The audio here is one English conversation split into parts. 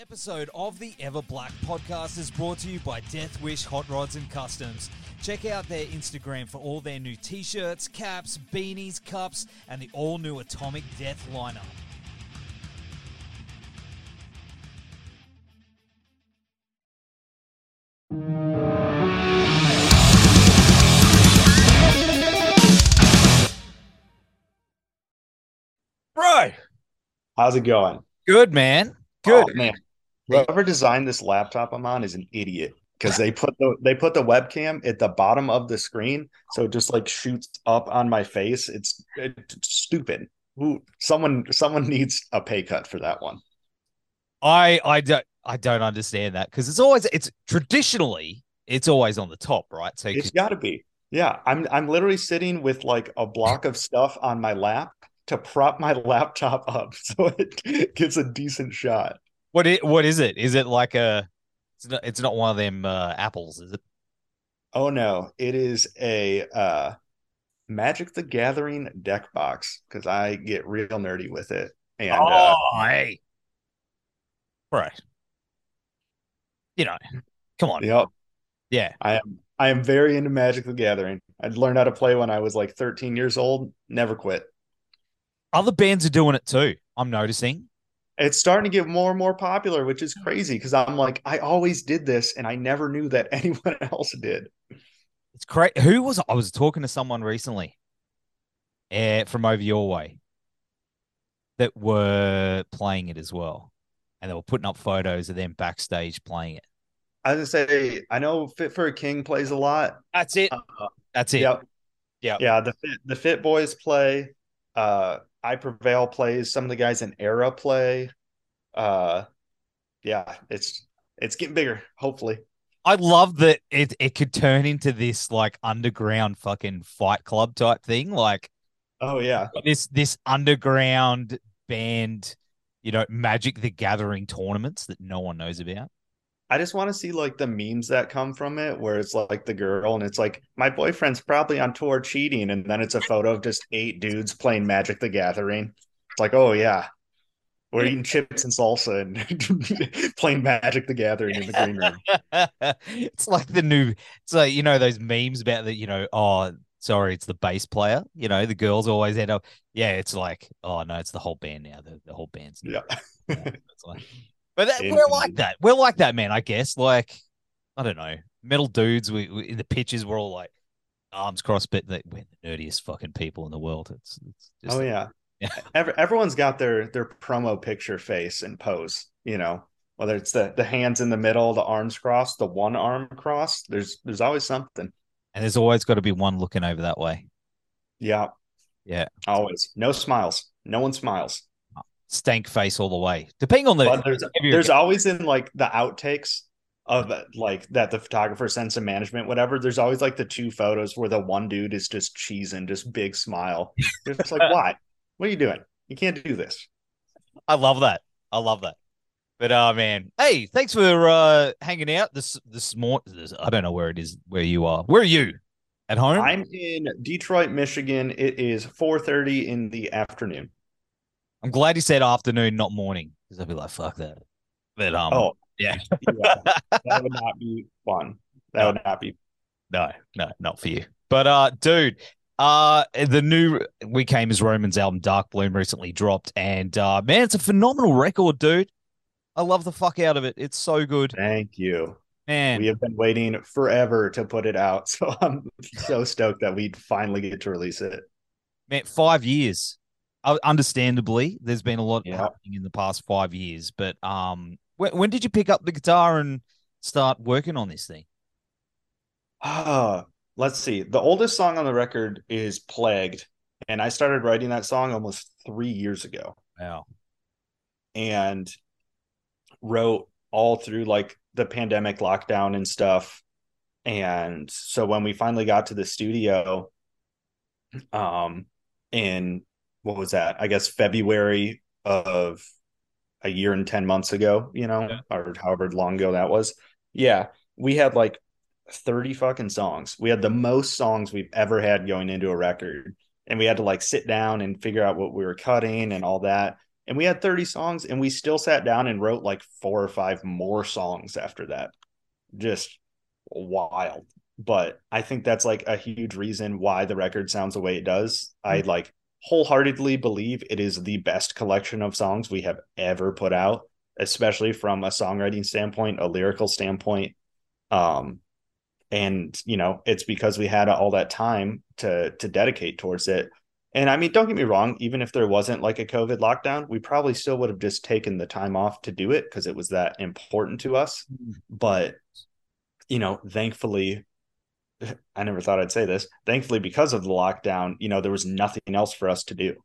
episode of the Ever Black podcast is brought to you by Death Wish Hot Rods and Customs. Check out their Instagram for all their new t shirts, caps, beanies, cups, and the all new Atomic Death lineup. Bro, How's it going? good man. Good. Oh, man. Whoever designed this laptop I'm on is an idiot because they put the they put the webcam at the bottom of the screen, so it just like shoots up on my face. It's, it's stupid. Who someone someone needs a pay cut for that one. I I don't I don't understand that because it's always it's traditionally it's always on the top, right? So It's got to be. Yeah, I'm I'm literally sitting with like a block of stuff on my lap to prop my laptop up so it gets a decent shot. What it what is it? Is it like a it's not it's not one of them uh, apples, is it? Oh no, it is a uh Magic the Gathering deck box because I get real nerdy with it. And uh, oh, hey. Right. You know, come on. yep, Yeah. I am I am very into Magic the Gathering. I learned how to play when I was like 13 years old. Never quit. Other bands are doing it too. I'm noticing. It's starting to get more and more popular, which is crazy because I'm like, I always did this and I never knew that anyone else did. It's great. Who was I was talking to someone recently uh, from over your way that were playing it as well. And they were putting up photos of them backstage playing it. I was gonna say, I know Fit for a King plays a lot. That's it. Uh, That's it. Yep. Yep. Yeah, the fit the Fit Boys play. Uh I Prevail plays. Some of the guys in Erra play. Uh yeah, it's it's getting bigger, hopefully. I love that it it could turn into this like underground fucking fight club type thing. Like Oh yeah. this this underground band, you know, Magic the Gathering tournaments that no one knows about. I just want to see like the memes that come from it where it's like the girl and it's like my boyfriend's probably on tour cheating and then it's a photo of just eight dudes playing Magic the Gathering. It's like, "Oh yeah. We're eating chips and salsa and playing Magic the Gathering in the green room." it's like the new it's like you know those memes about the you know oh sorry it's the bass player you know the girls always end up yeah it's like oh no it's the whole band now the, the whole band's new. Yeah. But that, we're like that we're like that man I guess like I don't know metal dudes we, we in the pictures we're all like arms crossed but they, we're the nerdiest fucking people in the world it's, it's just oh yeah. Yeah. Every, everyone's got their their promo picture face and pose, you know. Whether it's the the hands in the middle, the arms crossed, the one arm crossed, there's there's always something. and there's always got to be one looking over that way Yeah. Yeah. Always. No smiles. No one smiles. Stank face all the way depending on the But there's there's always in like the outtakes of like that the photographer sends to management, whatever. There's always like the two photos where the one dude is just cheesing, just big smile. It's like, what? What are you doing? You can't do this. I love that. I love that. But uh man, hey, thanks for uh hanging out this this morning. I don't know where it is where you are. Where are you? At home? I'm in Detroit, Michigan. It is 4:30 in the afternoon. I'm glad you said afternoon, not morning, because I'd be like, fuck that. But um, Oh, yeah, yeah. that would not be fun. That would not be. no, no, not for you. But uh, dude, uh, the new We Came as Romans album, Dark Bloom, recently dropped, and uh, man, it's a phenomenal record, dude. I love the fuck out of it. It's so good, Thank you. man. We have been waiting forever to put it out, so I'm so stoked that we finally get to release it. man, five years. Uh, understandably, there's been a lot Yeah. happening in the past five years. But um, when, when did you pick up the guitar and start working on this thing? Ah, let's see. The oldest song on the record is Plagued, and I started writing that song almost three years ago Wow. and wrote all through like the pandemic lockdown and stuff. And so when we finally got to the studio, um, in what was that? I guess February of a year and 10 months ago, you know, Yeah. or however long ago that was. Yeah, we had like 30 fucking songs. We had the most songs we've ever had going into a record. And we had to like sit down and figure out what we were cutting and all that. And we had 30 songs and we still sat down and wrote like four or five more songs after that. Just wild. But I think that's like a huge reason why the record sounds the way it does. I Mm. like wholeheartedly believe it is the best collection of songs we have ever put out, especially from a songwriting standpoint, a lyrical standpoint. Um, and you know, it's because we had all that time to to dedicate towards it. And I mean, don't get me wrong, even if there wasn't like a COVID lockdown, we probably still would have just taken the time off to do it because it was that important to us. But you know, thankfully, I never thought I'd say this. Thankfully, because of the lockdown, you know, there was nothing else for us to do.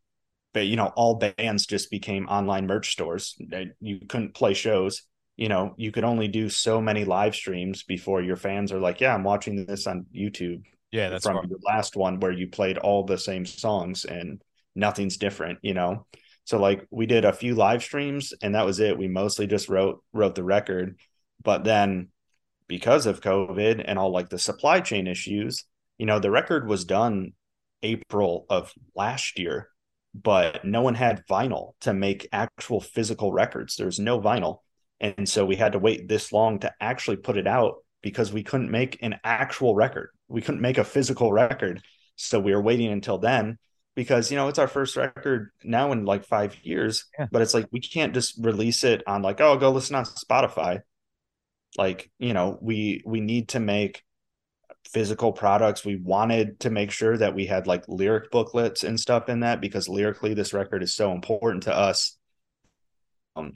But you know, all bands just became online merch stores. You couldn't play shows. You know, you could only do so many live streams before your fans are like, "Yeah, I'm watching this on YouTube Yeah, that's from right. your last one where you played all the same songs and nothing's different." You know, so like we did a few live streams and that was it. We mostly just wrote wrote the record, but then because of COVID and all like the supply chain issues, you know, the record was done April of last year, but no one had vinyl to make actual physical records. There's no vinyl. And so we had to wait this long to actually put it out because we couldn't make an actual record. We couldn't make a physical record. So we were waiting until then because, you know, it's our first record now in like five years, Yeah. but it's like we can't just release it on like, oh, go listen on Spotify like you know we we need to make physical products. We wanted to make sure that we had like lyric booklets and stuff in that because lyrically this record is so important to us. Um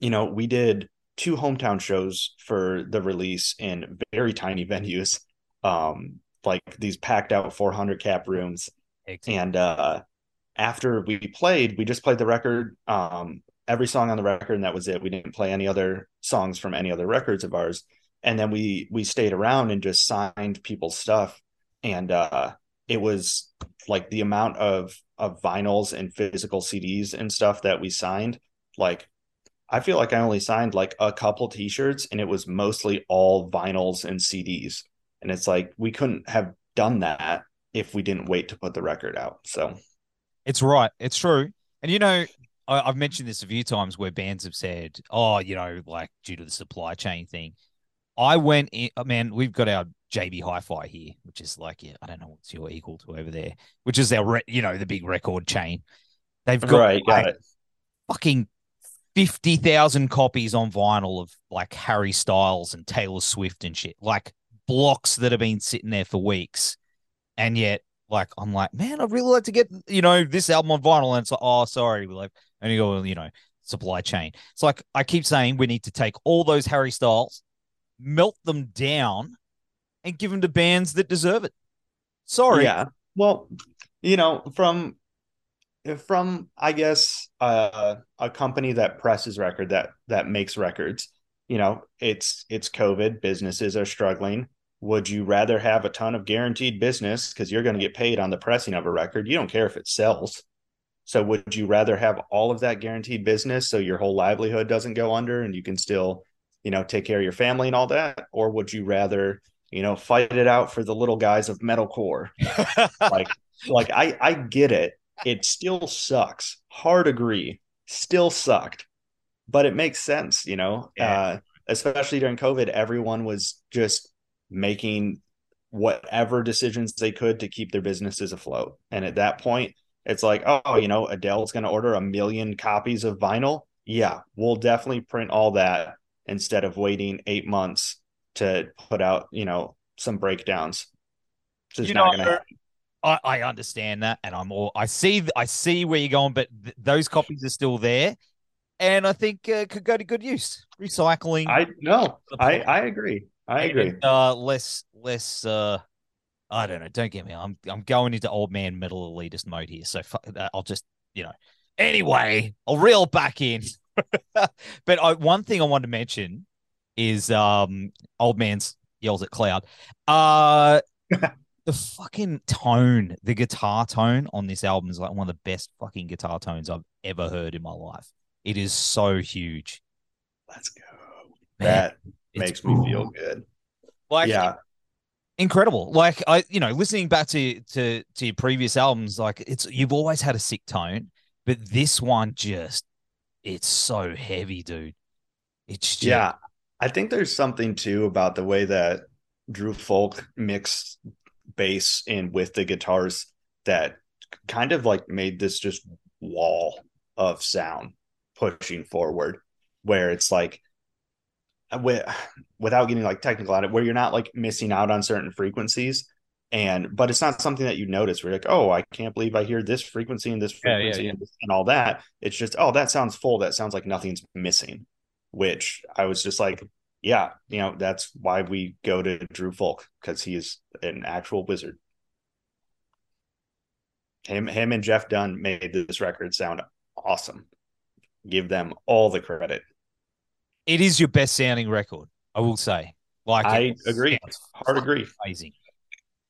you know we did two hometown shows for the release in very tiny venues um like these packed out 400 cap rooms. And uh after we played we just played the record um every song on the record and that was it. We didn't play any other songs from any other records of ours. And then we we stayed around and just signed people's stuff. And uh it was like the amount of of vinyls and physical CDs and stuff that we signed like I feel like I only signed like a couple t-shirts and it was mostly all vinyls and CDs and it's like we couldn't have done that if we didn't wait to put the record out so. It's right. It's true. And you know, I, I've mentioned this a few times where bands have said, "Oh, you know, like due to the supply chain thing." I went in. oh, Man, we've got our JB Hi-Fi here, which is like, yeah, I don't know what's your equal to over there, which is our, re- you know, the big record chain. They've got right got like, it fucking fifty thousand copies on vinyl of like Harry Styles and Taylor Swift and shit, like blocks that have been sitting there for weeks, and yet like I'm like, man, I'd really like to get you know this album on vinyl, and it's like, oh, sorry, we like, and you go, you know, supply chain. It's like I keep saying we need to take all those Harry Styles, melt them down, and give them to bands that deserve it. Sorry, Yeah. Well, you know, from from I guess uh, a company that presses record that that makes records, you know, it's it's COVID, businesses are struggling. Would you rather have a ton of guaranteed business because you're going to get paid on the pressing of a record? You don't care if it sells. So would you rather have all of that guaranteed business so your whole livelihood doesn't go under and you can still, you know, take care of your family and all that? Or would you rather, you know, fight it out for the little guys of metalcore? like like I I get it. It still sucks. Hard agree. Still sucked. But it makes sense, you know. Yeah. Uh especially during COVID, everyone was just making whatever decisions they could to keep their businesses afloat. And at that point, it's like, oh, you know, Adele's going to order a million copies of vinyl. Yeah, we'll definitely print all that instead of waiting eight months to put out, you know, some breakdowns. You know, to. I, I understand that, and I'm all I see. I see where you're going, but th- those copies are still there, and I think uh, could go to good use. Recycling. I no, I. I agree. I agree. and, uh, less, less. Uh, I don't know. Don't get me. I'm I'm going into old man metal elitist mode here, so I'll just you know. Anyway, I'll reel back in. but I, one thing I wanted to mention is um old man's yells at cloud. Uh the fucking tone, the guitar tone on this album is like one of the best fucking guitar tones I've ever heard in my life. It is so huge. Let's go. Man, that makes me feel good. like yeah. Incredible. Like I, you know, listening back to to to your previous albums, like it's you've always had a sick tone, but this one just it's so heavy, dude. It's just, yeah. I think there's something too about the way that Drew Fulk mixed bass in with the guitars that kind of like made this just wall of sound pushing forward where it's like without getting like technical at it where you're not like missing out on certain frequencies and but it's not something that you notice where you're like oh i can't believe i hear this frequency and this frequency yeah, yeah, yeah. And, and all that. It's just oh that sounds full. That sounds like nothing's missing which i was just like yeah you know that's why we go to drew fulk because he's an actual wizard. Him him and jeff dunn made this record sound awesome. Give them all the credit it is your best sounding record i will say like i agree hard agree amazing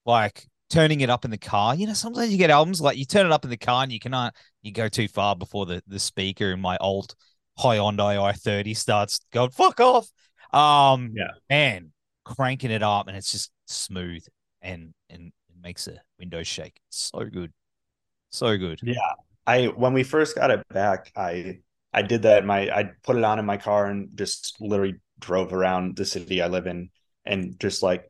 like turning it up in the car. You know, sometimes you get albums like you turn it up in the car and you cannot you go too far before the the speaker in my old Hyundai i30 starts going fuck off. Um, yeah, man, cranking it up and it's just smooth and and it makes a windows shake. It's so good, so good. Yeah, I when we first got it back, I I did that. My I put it on in my car and just literally drove around the city I live in and just like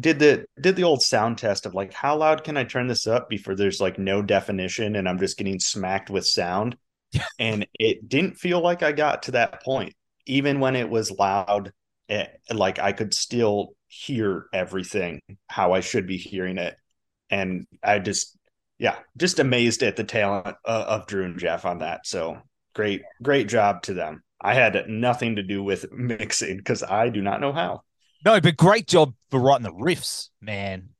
did the did the old sound test of like how loud can I turn this up before there's like no definition and I'm just getting smacked with sound. and it didn't feel like I got to that point. Even when it was loud, it, like I could still hear everything how I should be hearing it. And I just, yeah, just amazed at the talent uh, of Drew and Jeff on that. So great, great job to them. I had nothing to do with mixing because I do not know how. No, but great job for writing the riffs, man.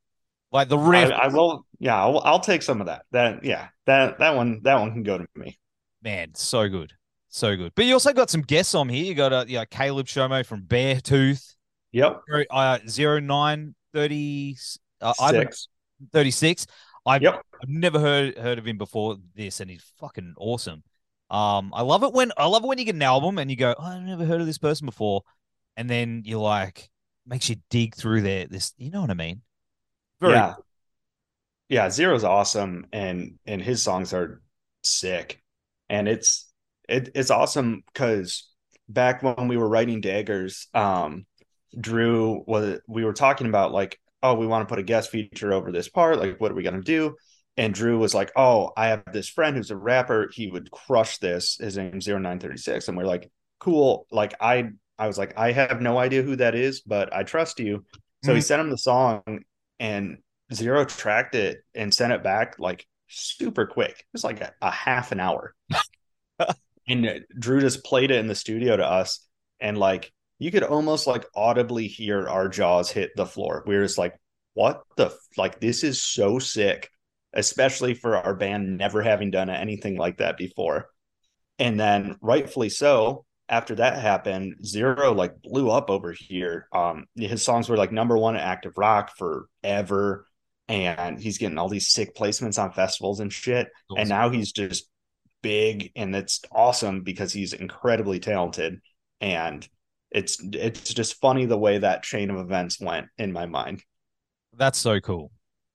Like the riff. I, I will. Yeah, I'll, I'll, take some of that. That yeah, that that one that one can go to me. Man, so good, so good. But you also got some guests on here. You got a yeah, Caleb Shomo from Beartooth. Yep. Uh, zero nine thirty. Uh, Six. Thirty six. I've, yep. I've never heard heard of him before this, and he's fucking awesome. Um, I love it when I love it when you get an album and you go, oh, I've never heard of this person before, and then you're like, makes you dig through there. This, you know what I mean? Very yeah, cool. yeah. Zero's awesome, and and his songs are sick, and it's it, it's awesome because back when we were writing daggers, um, Drew was we were talking about like, oh, we want to put a guest feature over this part. Like, what are we gonna do? And Drew was like, "Oh, I have this friend who's a rapper. He would crush this. His name's 0936." And we're like, "Cool." Like I I was like, I have no idea who that is, but I trust you. So mm-hmm. he sent him the song and Zero tracked it and sent it back like super quick. It was like a, a half an hour. and Drew just played it in the studio to us. And like you could almost like audibly hear our jaws hit the floor. We were just like, what the like this is so sick, especially for our band never having done anything like that before. And then rightfully so, after that happened, Zero like blew up over here. Um, his songs were like number one at Active Rock forever, and he's getting all these sick placements on festivals and shit. Awesome. And now he's just big, and it's awesome because he's incredibly talented. And it's it's just funny the way that chain of events went in my mind. That's so cool.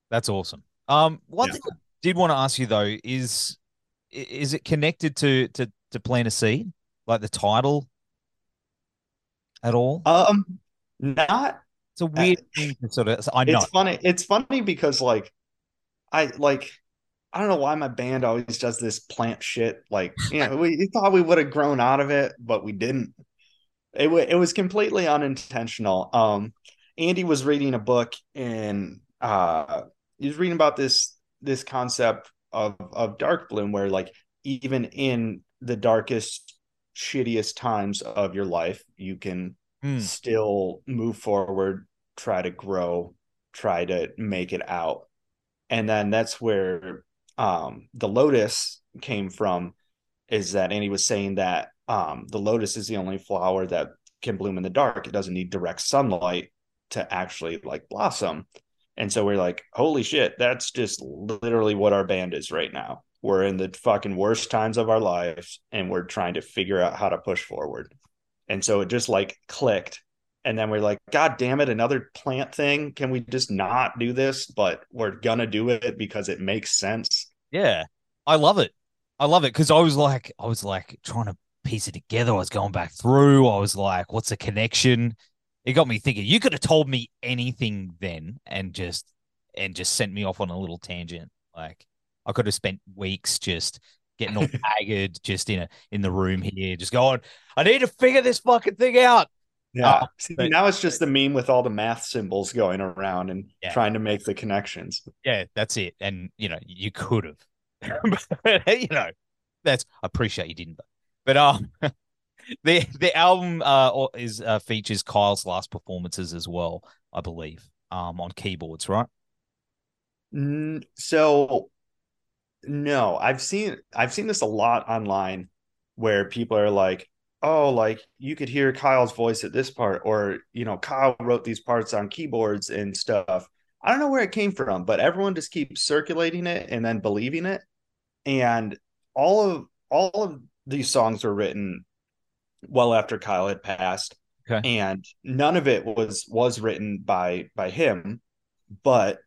That's awesome. Um, one yeah. thing I did want to ask you though is is it connected to to to plant a seed? like the title at all? Um, not. It's a weird uh, thing to sort of. I know. It's funny. It's funny because like, I like. I don't know why my band always does this plant shit. Like, you know, we thought we would have grown out of it, but we didn't. It, w- it was completely unintentional. Um, Andy was reading a book in uh, he was reading about this this concept of of dark bloom, where like even in the darkest shittiest times of your life, you can mm. still move forward, try to grow, try to make it out. And then that's where um, the lotus came from, is that Andy was saying that um, the lotus is the only flower that can bloom in the dark. It doesn't need direct sunlight to actually like blossom. And so we're like, holy shit, that's just literally what our band is right now we're in the fucking worst times of our lives and we're trying to figure out how to push forward. And so it just like clicked. And then we're like, God damn it, another plant thing. Can we just not do this? But we're gonna do it because it makes sense. Yeah. I love it. I love it because I was like, I was like trying to piece it together. I was going back through. I was like, what's the connection? It got me thinking. You could have told me anything then, and just and just sent me off on a little tangent. Like I could have spent weeks just getting all haggard, just in a in the room here, just going, I need to figure this fucking thing out. Yeah. Uh, See, but, now it's just the meme with all the math symbols going around and yeah. trying to make the connections. Yeah, that's it. And you know, you could have. you know, that's I appreciate you didn't. But um the the album uh is uh, features Kyle's last performances as well, I believe. Um on keyboards, right? So no, I've seen I've seen this a lot online where people are like, "Oh, like you could hear Kyle's voice at this part or, you know, Kyle wrote these parts on keyboards and stuff." I don't know where it came from, but everyone just keeps circulating it and then believing it. And all of all of these songs were written well after Kyle had passed. Okay. And none of it was was written by by him, but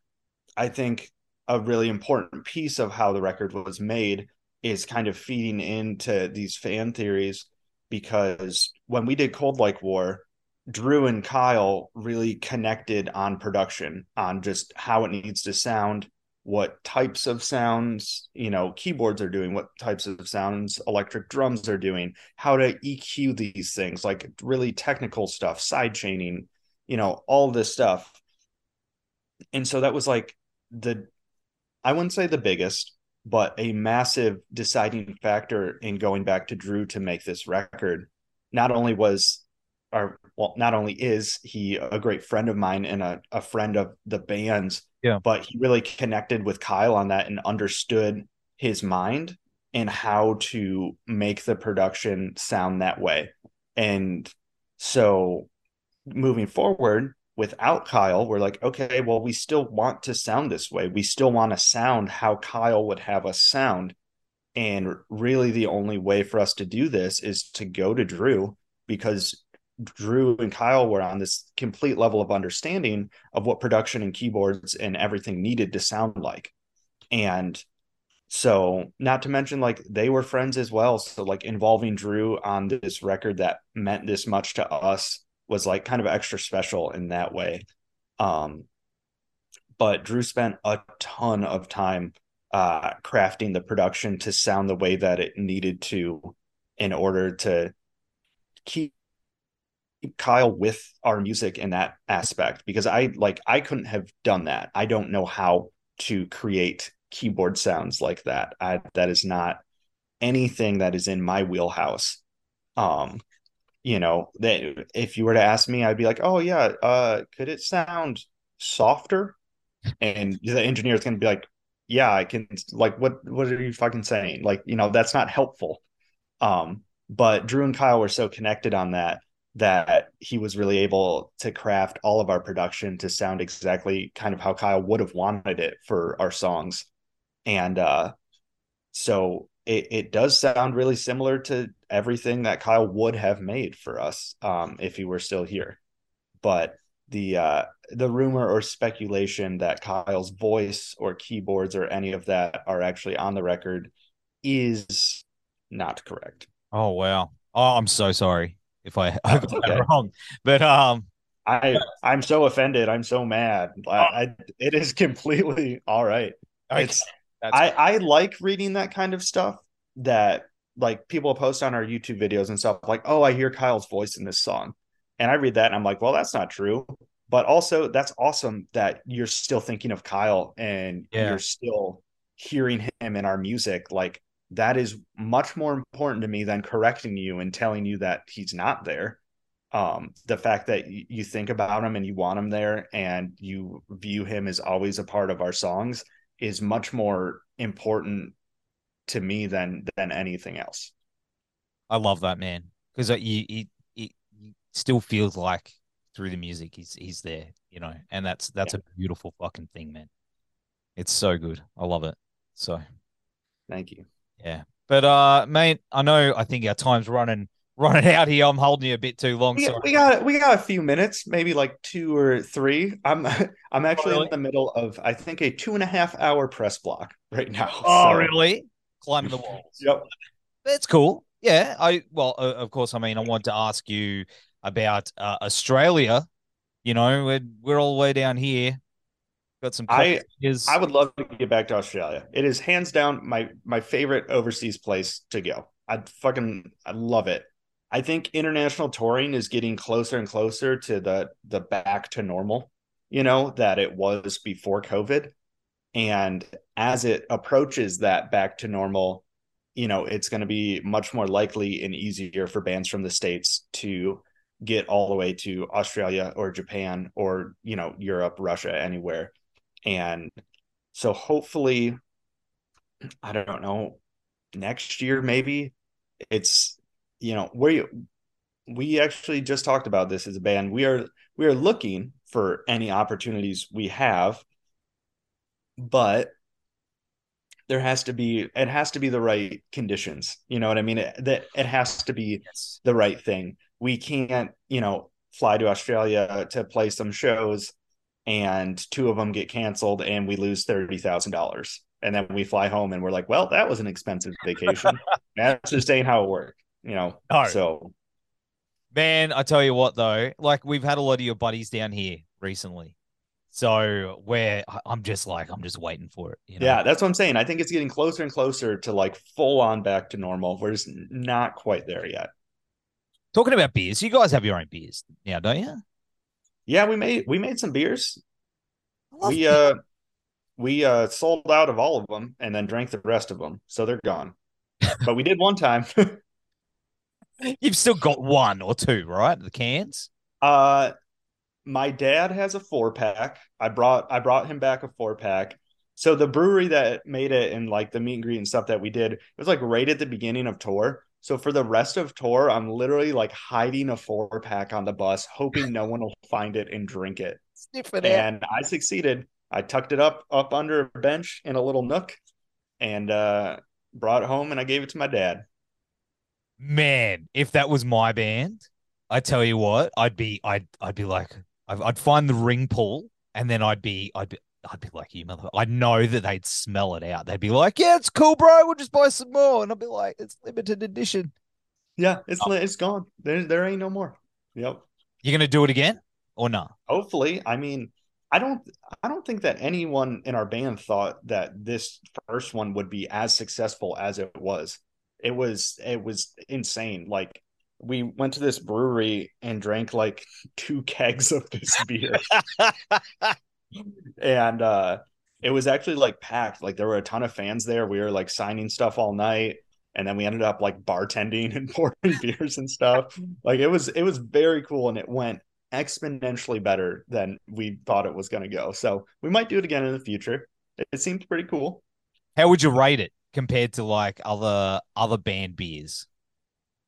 I think a really important piece of how the record was made is kind of feeding into these fan theories because when we did Cold Like War, Drew and Kyle really connected on production, on just how it needs to sound, what types of sounds, you know, keyboards are doing, what types of sounds electric drums are doing, how to EQ these things, like really technical stuff, side chaining, you know, all this stuff. And so that was like the I wouldn't say the biggest, but a massive deciding factor in going back to Drew to make this record. Not only was or well, not only is he a great friend of mine and a, a friend of the band's, yeah, but he really connected with Kyle on that and understood his mind and how to make the production sound that way. And so moving forward, without Kyle, we're like, okay, well, we still want to sound this way. We still want to sound how Kyle would have us sound. And really, the only way for us to do this is to go to Drew because Drew and Kyle were on this complete level of understanding of what production and keyboards and everything needed to sound like. And so, not to mention, like, they were friends as well. So, like, involving Drew on this record that meant this much to us was like kind of extra special in that way. Um, but Drew spent a ton of time uh, crafting the production to sound the way that it needed to in order to keep Kyle with our music in that aspect because I like I couldn't have done that. I don't know how to create keyboard sounds like that. I that is not anything that is in my wheelhouse. Um you know that if you were to ask me i'd be like oh yeah uh could it sound softer and the engineer is going to be like yeah i can like what what are you fucking saying like you know that's not helpful um but drew and kyle were so connected on that that he was really able to craft all of our production to sound exactly kind of how kyle would have wanted it for our songs and uh so it, it does sound really similar to everything that Kyle would have made for us um, if he were still here. But the uh, the rumor or speculation that Kyle's voice or keyboards or any of that are actually on the record is not correct. Oh wow! Oh, I'm so sorry if I, I got okay. that wrong. But um, I I'm so offended. I'm so mad. I. I it is completely all right. Okay. It's I, I like reading that kind of stuff that like people post on our YouTube videos and stuff like, oh, I hear Kyle's voice in this song. And I read that and I'm like, well, that's not true. But also, that's awesome that you're still thinking of Kyle and yeah. you're still hearing him in our music. Like, that is much more important to me than correcting you and telling you that he's not there. Um, the fact that you think about him and you want him there and you view him as always a part of our songs is much more important to me than than anything else. I love that man because you he, he, still feels like through the music he's he's there, you know, and that's that's yeah. a beautiful fucking thing, man. It's so good. I love it. So, thank you. Yeah, but uh, mate, I know I think our time's running running out here. I'm holding you a bit too long. We, we got we got a few minutes, maybe like two or three. I'm I'm actually oh, really? in the middle of I think a two and a half hour press block right now. Oh, so. really? climbing the walls. Yep. That's cool. Yeah. I well, uh, of course. I mean, I want to ask you about uh, Australia. You know, we're we're all the way down here. Got some. I is I would love to get back to Australia. It is hands down my my favorite overseas place to go. I fucking I love it. I think international touring is getting closer and closer to the the back to normal, you know, that it was before COVID. And as it approaches that back to normal, you know, it's going to be much more likely and easier for bands from the States to get all the way to Australia or Japan or, you know, Europe, Russia, anywhere. And so hopefully, I don't know, next year maybe it's, you know, we we actually just talked about this as a band. We are we are looking for any opportunities we have, but there has to be it has to be the right conditions. You know what I mean? It, that it has to be yes. the right thing. We can't, you know, fly to Australia to play some shows and two of them get canceled and we lose $30,000. And then we fly home and we're like, well, that was an expensive vacation. That's just ain't how it worked, you know? No. So, man, I tell you what, though, like we've had a lot of your buddies down here recently. So where I'm just like, I'm just waiting for it. You know? yeah, that's what I'm saying. I think it's getting closer and closer to like full on back to normal. We're just not quite there yet. Talking about beers, you guys have your own beers now, don't you? Yeah, we made we made some beers. We beer. uh we uh sold out of all of them and then drank the rest of them. So they're gone. but we did one time. You've still got one or two, right? The cans. uh my dad has a four pack. I brought I brought him back a four pack. So the brewery that made it and like the meet and greet and stuff that we did, it was like right at the beginning of tour. So for the rest of tour, I'm literally like hiding a four pack on the bus, hoping no one will find it and drink it. Sniff it. And I succeeded. I tucked it up up under a bench in a little nook and uh brought it home and I gave it to my dad. Man, if that was my band, I tell you what, I'd be, I'd, I'd be like, I'd, I'd find the ring pull, and then I'd be, I'd be, I'd be like, you mother. I know that they'd smell it out. They'd be like, yeah, it's cool, bro. We'll just buy some more, and I'd be like, it's limited edition. Yeah, it's Oh. it's gone. There there ain't no more. Yep. You're gonna do it again or not? hopefully i mean i don't i don't think that anyone in our band thought that this first one would be as successful as it was it was it was insane like we went to this brewery and drank like two kegs of this beer and uh it was actually like packed. Like there were a ton of fans there. We were like signing stuff all night and then we ended up like bartending and pouring beers and stuff. Like it was it was very cool and it went exponentially better than we thought it was going to go. So we might do it again in the future. It, it seemed pretty cool. How would you rate it compared to like other other band beers?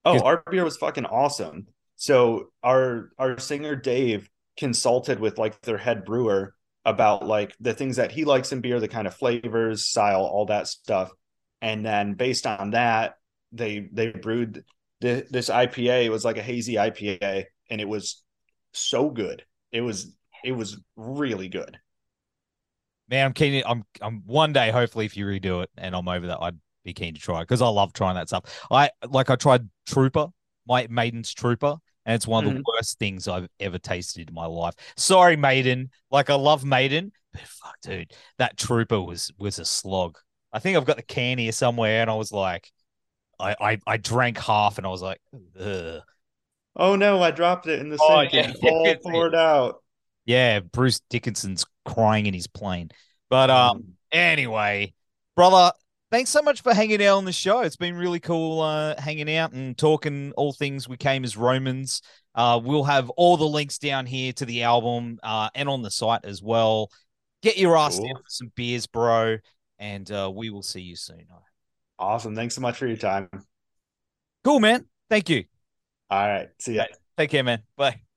oh our beer was fucking awesome. So our our singer dave consulted with like their head brewer about like the things that he likes in beer the kind of flavors style all that stuff and then based on that they they brewed the, this ipa it was like a hazy ipa and it was so good it was it was really good Man, I'm keen. I'm I'm one day, hopefully, if you redo it and I'm over that, I'd be keen to try because I love trying that stuff. I like I tried Trooper, my Maiden's Trooper, and it's one of the worst things I've ever tasted in my life. Sorry, Maiden. Like I love Maiden, but fuck, dude, that Trooper was was a slog. I think I've got the can here somewhere, and I was like, I I, I drank half, and I was like, Ugh. oh no i dropped it in the Oh, sink yeah, and yeah, all yeah. poured out yeah, Bruce Dickinson's crying in his plane. But um, Mm. Anyway, brother, thanks so much for hanging out on the show. It's been really cool uh, hanging out and talking all things we came as Romans. Uh, we'll have all the links down here to the album uh, and on the site as well. Get your ass Cool. down for some beers, bro, and uh, we will see you soon. awesome thanks so much for your time Cool, man. Thank you. all right see ya Take care, man. Bye.